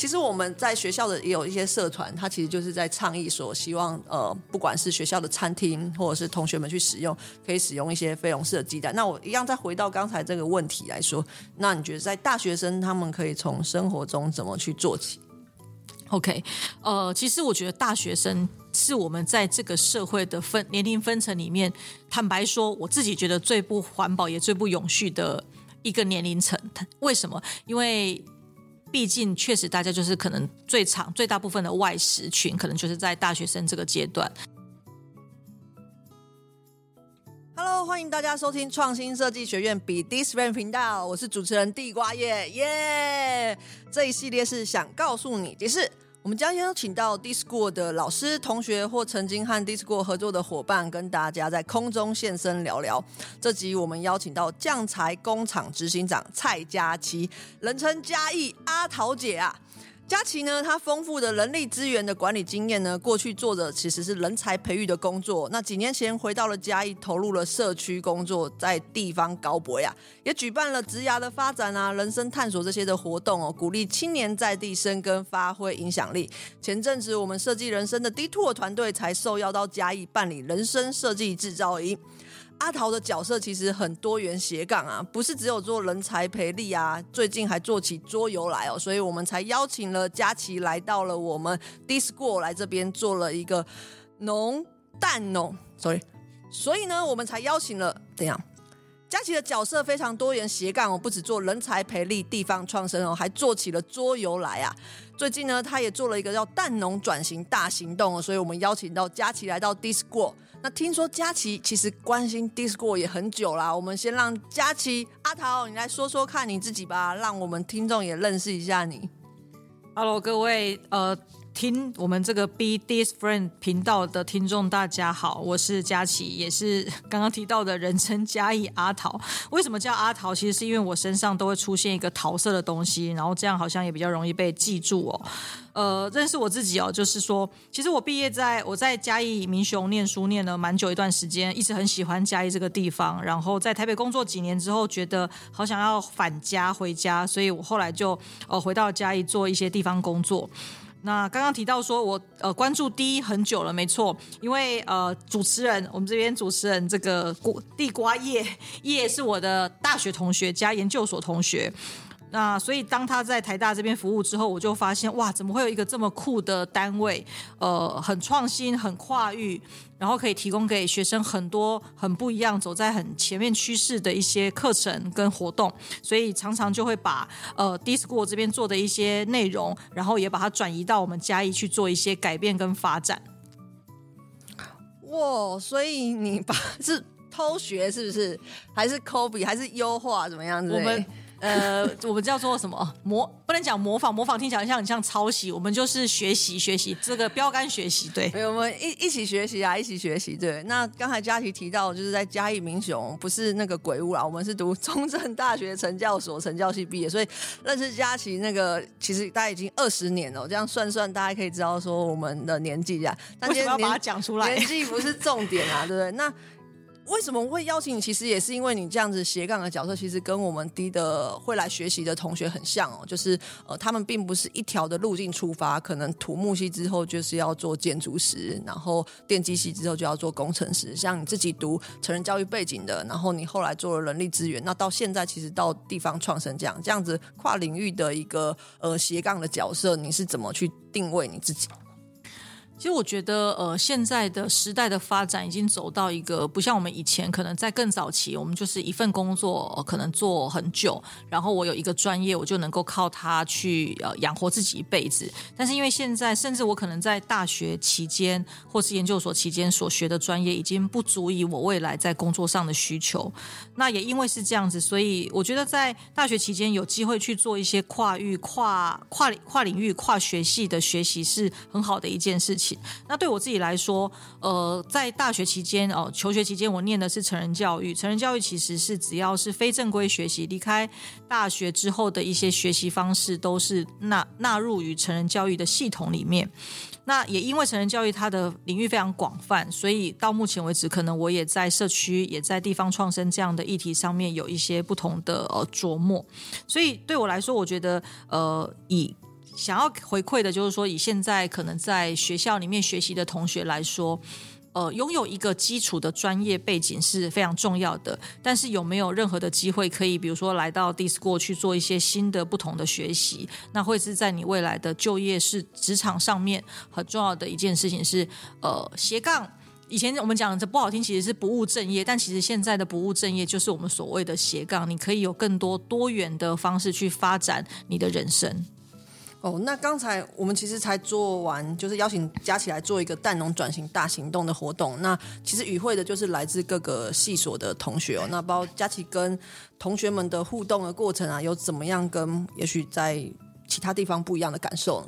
其实我们在学校的也有一些社团，它其实就是在倡议说，希望呃，不管是学校的餐厅或者是同学们去使用，可以使用一些非笼式的鸡蛋。那我一样再回到刚才这个问题来说，那你觉得在大学生他们可以从生活中怎么去做起？OK，呃，其实我觉得大学生是我们在这个社会的分年龄分层里面，坦白说，我自己觉得最不环保也最不永续的一个年龄层。为什么？因为毕竟，确实，大家就是可能最长、最大部分的外食群，可能就是在大学生这个阶段。Hello，欢迎大家收听创新设计学院 Be This Brand 频道，我是主持人地瓜叶，耶！这一系列是想告诉你，的是。我们将邀请到 Discord 的老师、同学或曾经和 Discord 合作的伙伴，跟大家在空中现身聊聊。这集我们邀请到匠材工厂执行长蔡佳琪，人称嘉义阿桃姐啊。佳琪呢，她丰富的人力资源的管理经验呢，过去做的其实是人才培育的工作。那几年前回到了嘉义，投入了社区工作，在地方高博呀，也举办了职涯的发展啊、人生探索这些的活动哦，鼓励青年在地生根，发挥影响力。前阵子我们设计人生的 D2 团队才受邀到嘉义办理人生设计制造营。阿桃的角色其实很多元斜杠啊，不是只有做人才培力啊，最近还做起桌游来哦，所以我们才邀请了佳琪来到了我们 D-School 来这边做了一个农蛋农，sorry，所以呢，我们才邀请了怎样？佳琪的角色非常多元斜杠哦，不只做人才培力、地方创生哦，还做起了桌游来啊。最近呢，他也做了一个叫蛋农转型大行动哦，所以我们邀请到佳琪来到 D-School。那听说佳琪其实关心 Discord 也很久啦，我们先让佳琪阿桃你来说说看你自己吧，让我们听众也认识一下你。Hello，各位呃，听我们这个 Be This Friend 频道的听众大家好，我是佳琪，也是 刚刚提到的人称嘉义阿桃。为什么叫阿桃？其实是因为我身上都会出现一个桃色的东西，然后这样好像也比较容易被记住哦。呃，认识我自己哦，就是说，其实我毕业在我在嘉义民雄念书念了蛮久一段时间，一直很喜欢嘉义这个地方。然后在台北工作几年之后，觉得好想要返家回家，所以我后来就呃回到嘉义做一些地方工作。那刚刚提到说我呃关注 D 很久了，没错，因为呃主持人我们这边主持人这个地瓜叶叶是我的大学同学加研究所同学。那所以，当他在台大这边服务之后，我就发现哇，怎么会有一个这么酷的单位？呃，很创新，很跨域，然后可以提供给学生很多很不一样、走在很前面趋势的一些课程跟活动。所以常常就会把呃 D-School 这边做的一些内容，然后也把它转移到我们嘉义去做一些改变跟发展。哇，所以你把 是偷学是不是？还是 copy？还是优化？怎么样子？我们。呃，我们叫做什么模？不能讲模仿，模仿听起来像很像抄袭。我们就是学习，学习这个标杆学习。对，我们一一起学习啊，一起学习。对，那刚才佳琪提到，就是在嘉义民雄，不是那个鬼屋啦，我们是读中正大学成教所成教系毕业，所以认识佳琪那个，其实大概已经二十年了。这样算算，大家可以知道说我们的年纪这样。为什么要把它讲出来？年纪不是重点啊，对不对？那。为什么会邀请你？其实也是因为你这样子斜杠的角色，其实跟我们低的会来学习的同学很像哦。就是呃，他们并不是一条的路径出发，可能土木系之后就是要做建筑师，然后电机系之后就要做工程师。像你自己读成人教育背景的，然后你后来做了人力资源，那到现在其实到地方创生这样这样子跨领域的一个呃斜杠的角色，你是怎么去定位你自己？其实我觉得，呃，现在的时代的发展已经走到一个不像我们以前，可能在更早期，我们就是一份工作，可能做很久，然后我有一个专业，我就能够靠它去呃养活自己一辈子。但是因为现在，甚至我可能在大学期间或是研究所期间所学的专业，已经不足以我未来在工作上的需求。那也因为是这样子，所以我觉得在大学期间有机会去做一些跨域、跨跨跨领域、跨学系的学习，是很好的一件事情。那对我自己来说，呃，在大学期间哦，求学期间，我念的是成人教育。成人教育其实是只要是非正规学习，离开大学之后的一些学习方式，都是纳纳入于成人教育的系统里面。那也因为成人教育它的领域非常广泛，所以到目前为止，可能我也在社区、也在地方创生这样的议题上面有一些不同的呃琢磨。所以对我来说，我觉得呃以。想要回馈的就是说，以现在可能在学校里面学习的同学来说。呃，拥有一个基础的专业背景是非常重要的。但是有没有任何的机会可以，比如说来到 DISCO 去做一些新的、不同的学习？那会是在你未来的就业是职场上面很重要的一件事情是，呃，斜杠。以前我们讲这不好听，其实是不务正业。但其实现在的不务正业就是我们所谓的斜杠，你可以有更多多元的方式去发展你的人生。哦，那刚才我们其实才做完，就是邀请佳琪来做一个蛋农转型大行动的活动。那其实与会的就是来自各个系所的同学哦。那包括佳琪跟同学们的互动的过程啊，有怎么样跟也许在其他地方不一样的感受？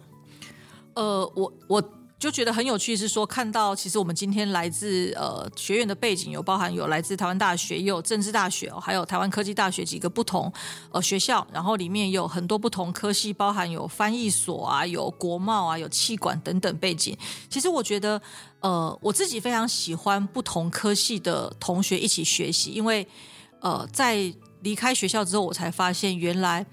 呃，我我。就觉得很有趣，是说看到其实我们今天来自呃学院的背景有包含有来自台湾大学，也有政治大学，还有台湾科技大学几个不同呃学校，然后里面有很多不同科系，包含有翻译所啊，有国贸啊，有气管等等背景。其实我觉得呃我自己非常喜欢不同科系的同学一起学习，因为呃在离开学校之后，我才发现原来。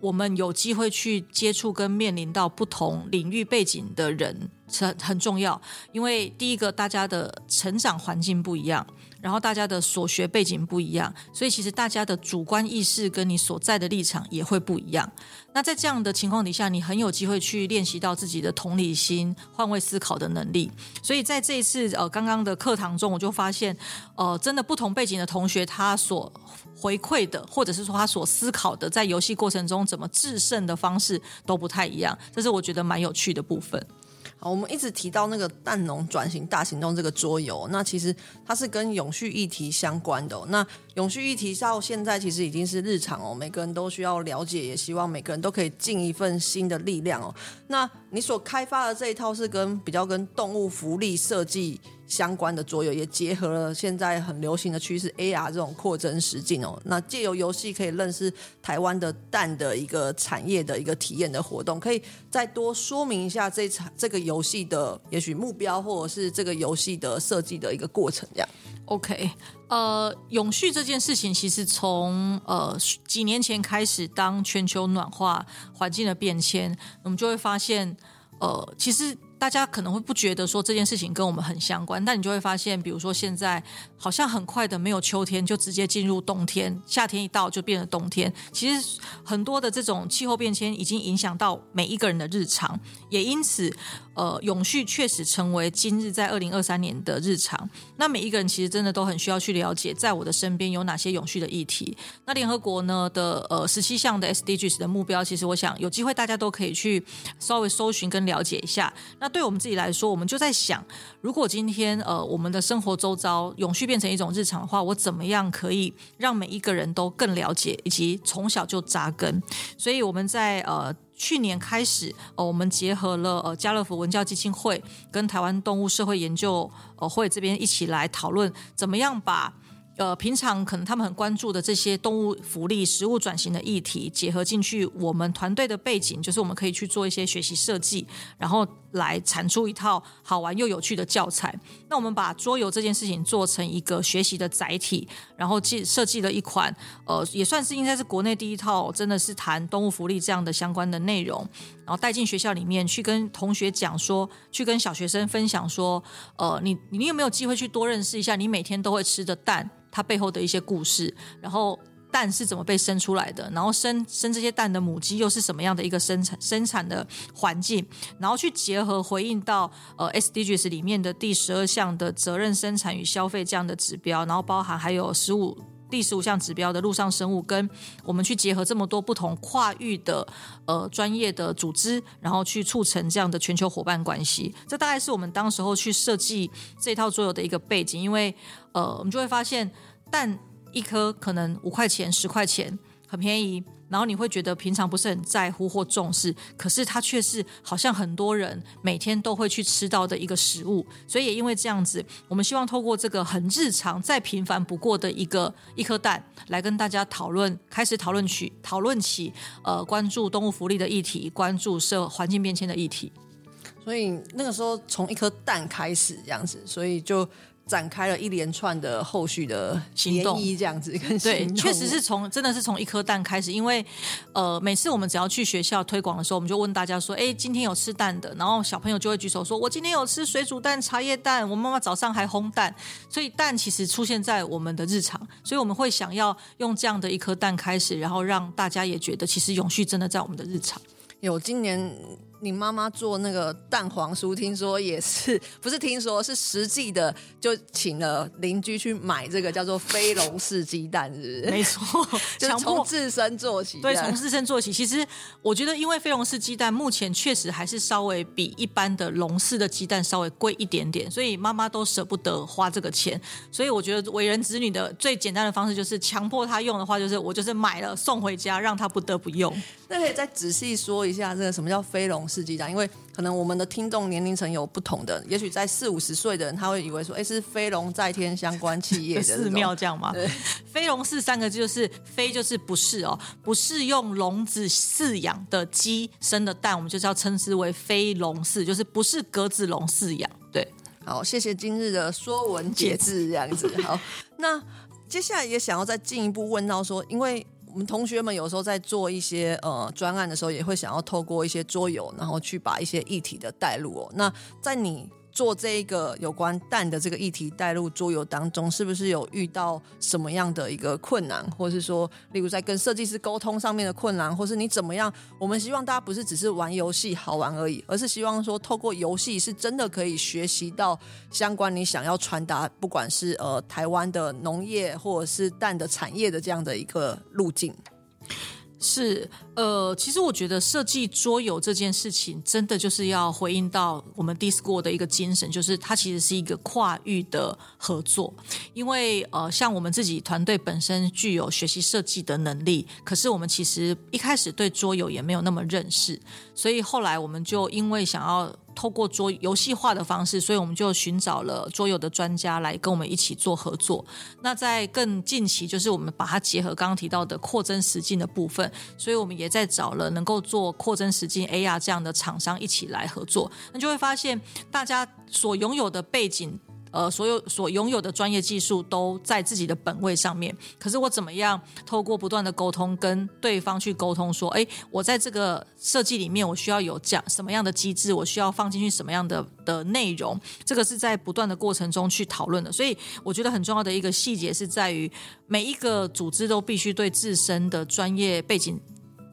我们有机会去接触跟面临到不同领域背景的人，很很重要。因为第一个，大家的成长环境不一样，然后大家的所学背景不一样，所以其实大家的主观意识跟你所在的立场也会不一样。那在这样的情况底下，你很有机会去练习到自己的同理心、换位思考的能力。所以在这一次呃刚刚的课堂中，我就发现，呃，真的不同背景的同学他所回馈的，或者是说他所思考的，在游戏过程中怎么制胜的方式都不太一样，这是我觉得蛮有趣的部分。好，我们一直提到那个蛋农转型大行动这个桌游，那其实它是跟永续议题相关的。那永续议题到现在其实已经是日常哦，每个人都需要了解，也希望每个人都可以尽一份新的力量哦。那你所开发的这一套是跟比较跟动物福利设计相关的桌游，也结合了现在很流行的趋势 AR 这种扩增实境哦。那借由游戏可以认识台湾的蛋的一个产业的一个体验的活动，可以再多说明一下这场这个游戏的也许目标，或者是这个游戏的设计的一个过程这样。OK，呃，永续这件事情其实从呃几年前开始，当全球暖化环境的变迁，我们就会发现，呃，其实。大家可能会不觉得说这件事情跟我们很相关，但你就会发现，比如说现在好像很快的没有秋天，就直接进入冬天，夏天一到就变成冬天。其实很多的这种气候变迁已经影响到每一个人的日常，也因此，呃，永续确实成为今日在二零二三年的日常。那每一个人其实真的都很需要去了解，在我的身边有哪些永续的议题。那联合国呢的呃十七项的 SDGs 的目标，其实我想有机会大家都可以去稍微搜寻跟了解一下。那对我们自己来说，我们就在想，如果今天呃我们的生活周遭永续变成一种日常的话，我怎么样可以让每一个人都更了解，以及从小就扎根？所以我们在呃去年开始，呃我们结合了呃家乐福文教基金会跟台湾动物社会研究呃会这边一起来讨论，怎么样把。呃，平常可能他们很关注的这些动物福利、食物转型的议题，结合进去，我们团队的背景就是我们可以去做一些学习设计，然后来产出一套好玩又有趣的教材。那我们把桌游这件事情做成一个学习的载体，然后设设计了一款，呃，也算是应该是国内第一套，真的是谈动物福利这样的相关的内容，然后带进学校里面去跟同学讲说，去跟小学生分享说，呃，你你有没有机会去多认识一下你每天都会吃的蛋？它背后的一些故事，然后蛋是怎么被生出来的，然后生生这些蛋的母鸡又是什么样的一个生产生产的环境，然后去结合回应到呃 SDGs 里面的第十二项的责任生产与消费这样的指标，然后包含还有十五第十五项指标的陆上生物，跟我们去结合这么多不同跨域的呃专业的组织，然后去促成这样的全球伙伴关系。这大概是我们当时候去设计这套桌游的一个背景，因为。呃，我们就会发现蛋一颗可能五块钱、十块钱，很便宜。然后你会觉得平常不是很在乎或重视，可是它却是好像很多人每天都会去吃到的一个食物。所以也因为这样子，我们希望透过这个很日常、再平凡不过的一个一颗蛋，来跟大家讨论，开始讨论起讨论起呃关注动物福利的议题，关注社环境变迁的议题。所以那个时候从一颗蛋开始这样子，所以就。展开了一连串的后续的行动，这样子跟对，确实是从真的是从一颗蛋开始，因为呃，每次我们只要去学校推广的时候，我们就问大家说，哎，今天有吃蛋的，然后小朋友就会举手说，我今天有吃水煮蛋、茶叶蛋，我妈妈早上还烘蛋，所以蛋其实出现在我们的日常，所以我们会想要用这样的一颗蛋开始，然后让大家也觉得其实永续真的在我们的日常。有今年。你妈妈做那个蛋黄酥，听说也是不是？听说是实际的，就请了邻居去买这个叫做飞龙式鸡蛋，是不是？没错，就是从自身做起。对，从自身做起。其实我觉得，因为飞龙式鸡蛋目前确实还是稍微比一般的龙式的鸡蛋稍微贵一点点，所以妈妈都舍不得花这个钱。所以我觉得为人子女的最简单的方式就是强迫他用的话，就是我就是买了送回家，让他不得不用。那可以再仔细说一下这个什么叫飞龙？世纪讲，因为可能我们的听众年龄层有不同的，也许在四五十岁的人，他会以为说，哎，是飞龙在天相关企业的寺庙这样吗？对，飞龙寺三个字就是飞就是不是哦，不是用笼子饲养的鸡生的蛋，我们就是要称之为飞龙寺，就是不是鸽子笼饲养。对，好，谢谢今日的说文解字这样子。好，那接下来也想要再进一步问到说，因为。我们同学们有时候在做一些呃专案的时候，也会想要透过一些桌游，然后去把一些议题的带入哦。那在你做这一个有关蛋的这个议题带入桌游当中，是不是有遇到什么样的一个困难，或是说，例如在跟设计师沟通上面的困难，或是你怎么样？我们希望大家不是只是玩游戏好玩而已，而是希望说透过游戏是真的可以学习到相关你想要传达，不管是呃台湾的农业或者是蛋的产业的这样的一个路径。是，呃，其实我觉得设计桌游这件事情，真的就是要回应到我们 Discord 的一个精神，就是它其实是一个跨域的合作。因为，呃，像我们自己团队本身具有学习设计的能力，可是我们其实一开始对桌游也没有那么认识，所以后来我们就因为想要。透过桌游戏化的方式，所以我们就寻找了桌游的专家来跟我们一起做合作。那在更近期，就是我们把它结合刚刚提到的扩增实境的部分，所以我们也在找了能够做扩增实境 AR 这样的厂商一起来合作。那就会发现，大家所拥有的背景。呃，所有所拥有的专业技术都在自己的本位上面。可是我怎么样透过不断的沟通，跟对方去沟通，说，哎，我在这个设计里面，我需要有讲什么样的机制，我需要放进去什么样的的内容，这个是在不断的过程中去讨论的。所以我觉得很重要的一个细节是在于，每一个组织都必须对自身的专业背景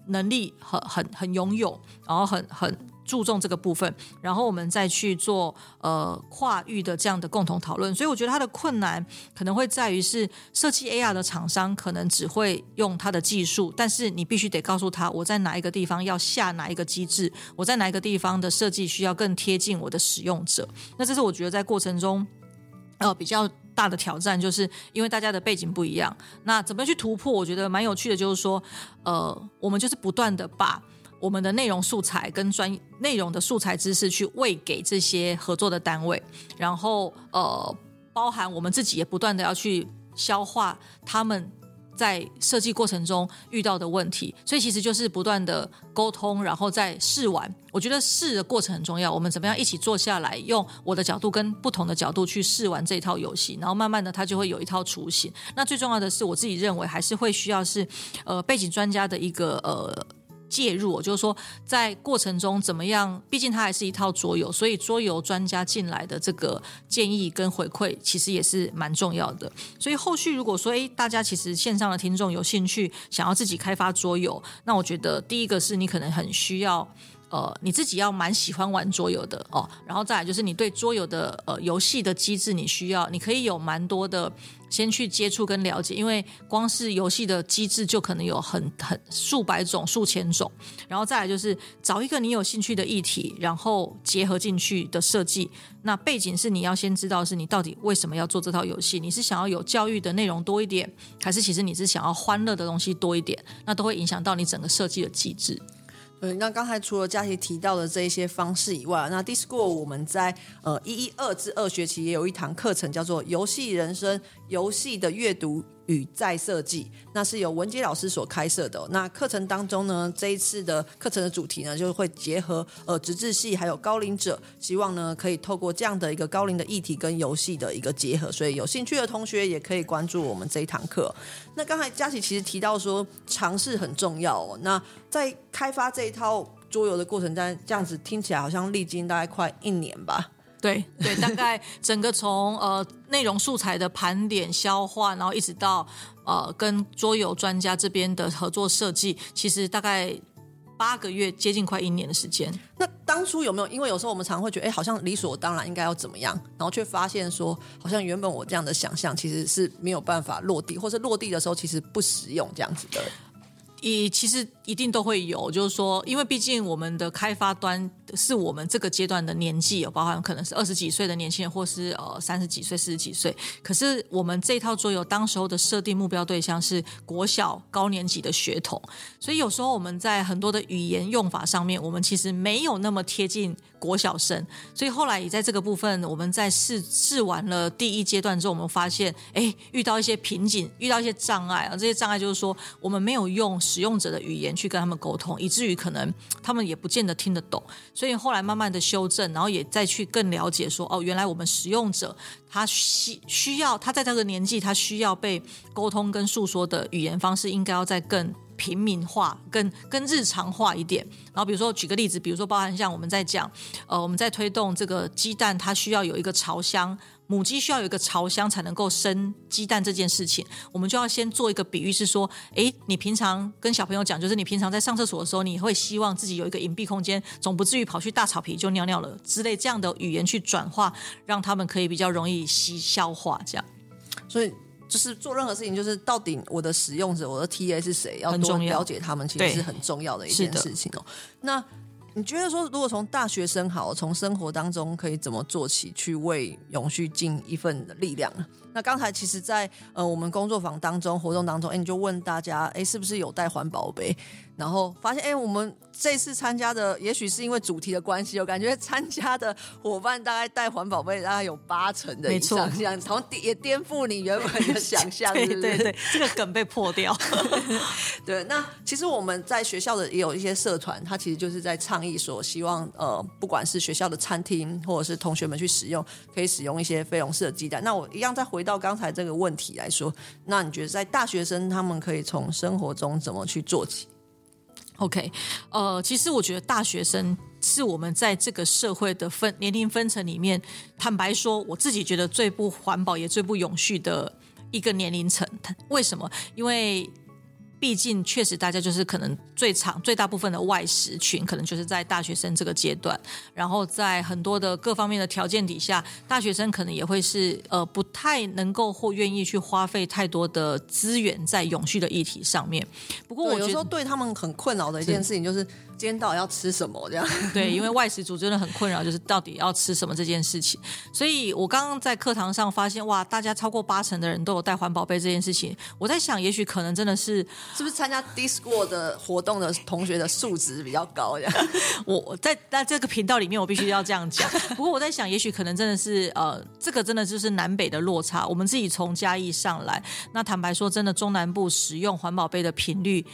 能力很很很拥有，然后很很。注重这个部分，然后我们再去做呃跨域的这样的共同讨论。所以我觉得它的困难可能会在于是设计 AR 的厂商可能只会用它的技术，但是你必须得告诉他我在哪一个地方要下哪一个机制，我在哪一个地方的设计需要更贴近我的使用者。那这是我觉得在过程中呃比较大的挑战，就是因为大家的背景不一样。那怎么去突破？我觉得蛮有趣的，就是说呃我们就是不断的把。我们的内容素材跟专内容的素材知识去喂给这些合作的单位，然后呃，包含我们自己也不断的要去消化他们在设计过程中遇到的问题，所以其实就是不断的沟通，然后再试玩。我觉得试的过程很重要，我们怎么样一起坐下来，用我的角度跟不同的角度去试玩这一套游戏，然后慢慢的它就会有一套雏形。那最重要的是，我自己认为还是会需要是呃背景专家的一个呃。介入，就是说，在过程中怎么样？毕竟它还是一套桌游，所以桌游专家进来的这个建议跟回馈，其实也是蛮重要的。所以后续如果说，诶，大家其实线上的听众有兴趣，想要自己开发桌游，那我觉得第一个是你可能很需要。呃，你自己要蛮喜欢玩桌游的哦，然后再来就是你对桌游的呃游戏的机制，你需要你可以有蛮多的先去接触跟了解，因为光是游戏的机制就可能有很很数百种、数千种，然后再来就是找一个你有兴趣的议题，然后结合进去的设计。那背景是你要先知道是你到底为什么要做这套游戏，你是想要有教育的内容多一点，还是其实你是想要欢乐的东西多一点？那都会影响到你整个设计的机制。嗯，那刚才除了佳琪提到的这一些方式以外，那 Discord 我们在呃一一二至二学期也有一堂课程叫做《游戏人生：游戏的阅读与再设计》，那是由文杰老师所开设的。那课程当中呢，这一次的课程的主题呢，就会结合呃职志系还有高龄者，希望呢可以透过这样的一个高龄的议题跟游戏的一个结合，所以有兴趣的同学也可以关注我们这一堂课。那刚才佳琪其实提到说尝试很重要哦，那在开发这一套桌游的过程，但这样子听起来好像历经大概快一年吧？对 对，大概整个从呃内容素材的盘点消化，然后一直到呃跟桌游专家这边的合作设计，其实大概八个月，接近快一年的时间。那当初有没有？因为有时候我们常会觉得，哎，好像理所当然应该要怎么样，然后却发现说，好像原本我这样的想象其实是没有办法落地，或是落地的时候其实不实用这样子的。也其实一定都会有，就是说，因为毕竟我们的开发端是我们这个阶段的年纪，有包含可能是二十几岁的年轻人，或是呃三十几岁、四十几岁。可是我们这套桌游当时候的设定目标对象是国小高年级的学童，所以有时候我们在很多的语言用法上面，我们其实没有那么贴近国小生。所以后来也在这个部分，我们在试试完了第一阶段之后，我们发现，哎，遇到一些瓶颈，遇到一些障碍啊，这些障碍就是说，我们没有用。使用者的语言去跟他们沟通，以至于可能他们也不见得听得懂，所以后来慢慢的修正，然后也再去更了解说，哦，原来我们使用者他需需要他在这个年纪，他需要被沟通跟诉说的语言方式，应该要再更平民化、更更日常化一点。然后比如说举个例子，比如说包含像我们在讲，呃，我们在推动这个鸡蛋，它需要有一个朝向。母鸡需要有一个巢箱才能够生鸡蛋这件事情，我们就要先做一个比喻，是说，哎，你平常跟小朋友讲，就是你平常在上厕所的时候，你会希望自己有一个隐蔽空间，总不至于跑去大草皮就尿尿了之类这样的语言去转化，让他们可以比较容易吸消化这样。所以就是做任何事情，就是到底我的使用者，我的 TA 是谁，要多了解他们，其实是很重要的一件事情哦。那。你觉得说，如果从大学生好，从生活当中可以怎么做起，去为永续尽一份力量呢？那刚才其实在，在呃我们工作坊当中、活动当中，哎，你就问大家，哎，是不是有带环保杯？然后发现，哎，我们这次参加的，也许是因为主题的关系，我感觉参加的伙伴大概带环保杯大概有八成的以上，这样子，好像也颠覆你原本的 想象，对对对，这个梗被破掉。对，那其实我们在学校的也有一些社团，它其实就是在倡议说，希望呃，不管是学校的餐厅或者是同学们去使用，可以使用一些非笼式的鸡蛋。那我一样再回到刚才这个问题来说，那你觉得在大学生他们可以从生活中怎么去做起？OK，呃，其实我觉得大学生是我们在这个社会的分年龄分层里面，坦白说，我自己觉得最不环保也最不永续的一个年龄层。为什么？因为。毕竟，确实，大家就是可能最长、最大部分的外食群，可能就是在大学生这个阶段。然后，在很多的各方面的条件底下，大学生可能也会是呃不太能够或愿意去花费太多的资源在永续的议题上面。不过，我觉得对他们很困扰的一件事情就是。今天到底要吃什么？这样 对，因为外食族真的很困扰，就是到底要吃什么这件事情。所以我刚刚在课堂上发现，哇，大家超过八成的人都有带环保杯这件事情。我在想，也许可能真的是，是不是参加 D-School 的活动的同学的素质比较高？这样，我在在这个频道里面，我必须要这样讲。不过我在想，也许可能真的是，呃，这个真的就是南北的落差。我们自己从嘉义上来，那坦白说，真的中南部使用环保杯的频率。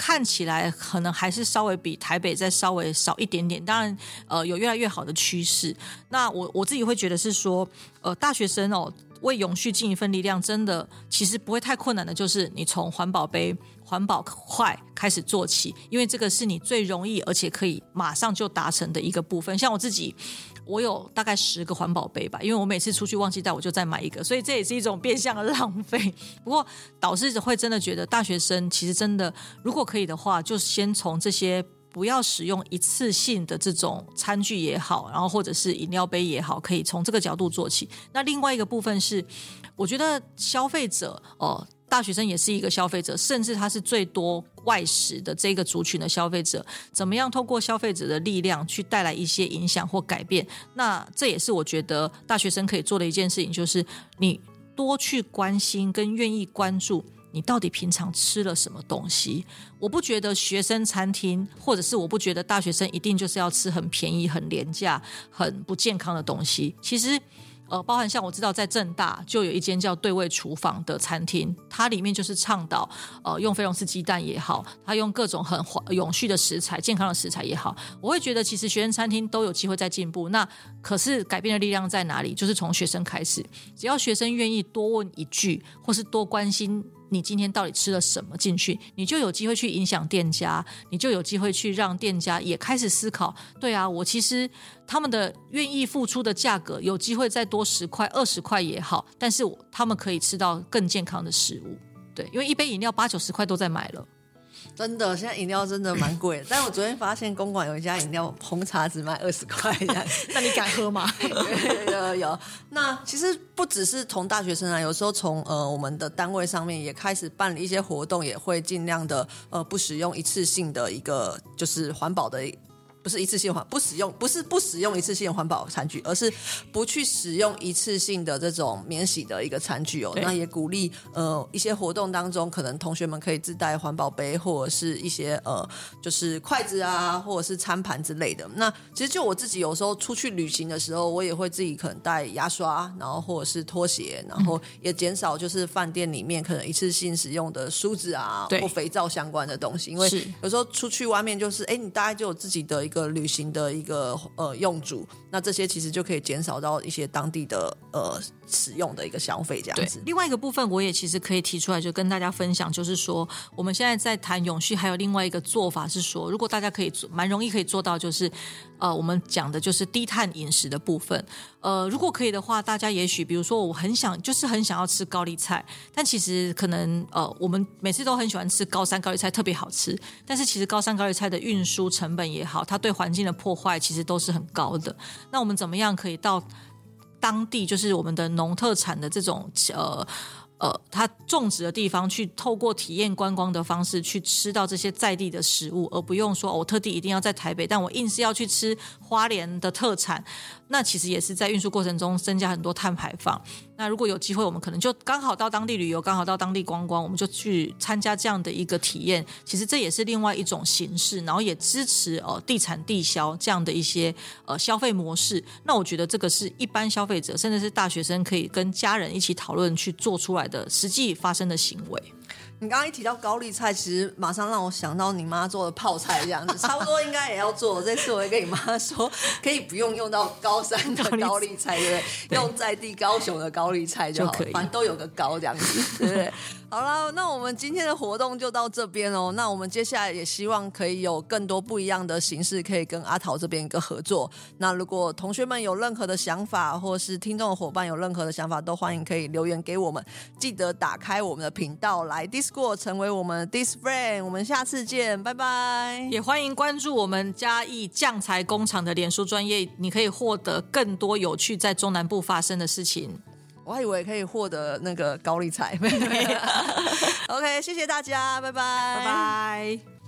看起来可能还是稍微比台北再稍微少一点点，当然，呃，有越来越好的趋势。那我我自己会觉得是说，呃，大学生哦，为永续尽一份力量，真的其实不会太困难的，就是你从环保杯、环保快开始做起，因为这个是你最容易而且可以马上就达成的一个部分。像我自己。我有大概十个环保杯吧，因为我每次出去忘记带，我就再买一个，所以这也是一种变相的浪费。不过导师会真的觉得，大学生其实真的，如果可以的话，就先从这些不要使用一次性的这种餐具也好，然后或者是饮料杯也好，可以从这个角度做起。那另外一个部分是，我觉得消费者哦。大学生也是一个消费者，甚至他是最多外食的这个族群的消费者。怎么样透过消费者的力量去带来一些影响或改变？那这也是我觉得大学生可以做的一件事情，就是你多去关心跟愿意关注你到底平常吃了什么东西。我不觉得学生餐厅，或者是我不觉得大学生一定就是要吃很便宜、很廉价、很不健康的东西。其实。呃，包含像我知道在正大就有一间叫对味厨房的餐厅，它里面就是倡导呃用菲佣斯鸡蛋也好，它用各种很永续的食材、健康的食材也好，我会觉得其实学生餐厅都有机会在进步。那可是改变的力量在哪里？就是从学生开始，只要学生愿意多问一句，或是多关心。你今天到底吃了什么进去？你就有机会去影响店家，你就有机会去让店家也开始思考。对啊，我其实他们的愿意付出的价格，有机会再多十块、二十块也好，但是他们可以吃到更健康的食物。对，因为一杯饮料八九十块都在买了。真的，现在饮料真的蛮贵的。但我昨天发现公馆有一家饮料红茶只卖二十块，那你敢喝吗？有有有。那其实不只是从大学生啊，有时候从呃我们的单位上面也开始办理一些活动，也会尽量的呃不使用一次性的一个就是环保的。不是一次性环不使用，不是不使用一次性环保餐具，而是不去使用一次性的这种免洗的一个餐具哦。那也鼓励呃一些活动当中，可能同学们可以自带环保杯或者是一些呃就是筷子啊，或者是餐盘之类的。那其实就我自己有时候出去旅行的时候，我也会自己可能带牙刷，然后或者是拖鞋，然后也减少就是饭店里面可能一次性使用的梳子啊或肥皂相关的东西，因为有时候出去外面就是哎你大概就有自己的。一个旅行的一个呃用主，那这些其实就可以减少到一些当地的呃使用的一个消费这样子。另外一个部分，我也其实可以提出来，就跟大家分享，就是说我们现在在谈永续，还有另外一个做法是说，如果大家可以做，蛮容易可以做到，就是呃我们讲的就是低碳饮食的部分。呃，如果可以的话，大家也许比如说我很想，就是很想要吃高丽菜，但其实可能呃我们每次都很喜欢吃高山高丽菜，特别好吃，但是其实高山高丽菜的运输成本也好，它对环境的破坏其实都是很高的。那我们怎么样可以到当地，就是我们的农特产的这种呃呃，它种植的地方，去透过体验观光的方式去吃到这些在地的食物，而不用说我特地一定要在台北，但我硬是要去吃花莲的特产。那其实也是在运输过程中增加很多碳排放。那如果有机会，我们可能就刚好到当地旅游，刚好到当地观光，我们就去参加这样的一个体验。其实这也是另外一种形式，然后也支持呃地产地销这样的一些呃消费模式。那我觉得这个是一般消费者，甚至是大学生可以跟家人一起讨论去做出来的实际发生的行为。你刚刚一提到高丽菜，其实马上让我想到你妈做的泡菜这样子，差不多应该也要做。这次我会跟你妈说，可以不用用到高山的高丽菜，对不对？对，用在地高雄的高丽菜就好，反正都有个高这样子，对不对？好了，那我们今天的活动就到这边哦。那我们接下来也希望可以有更多不一样的形式，可以跟阿桃这边一个合作。那如果同学们有任何的想法，或是听众的伙伴有任何的想法，都欢迎可以留言给我们。记得打开我们的频道来 Discord 成为我们的 Dis Friend。我们下次见，拜拜。也欢迎关注我们嘉义酱材工厂的脸书专业，你可以获得更多有趣在中南部发生的事情。我还以为可以获得那个高丽菜。OK，谢谢大家，拜拜，拜拜。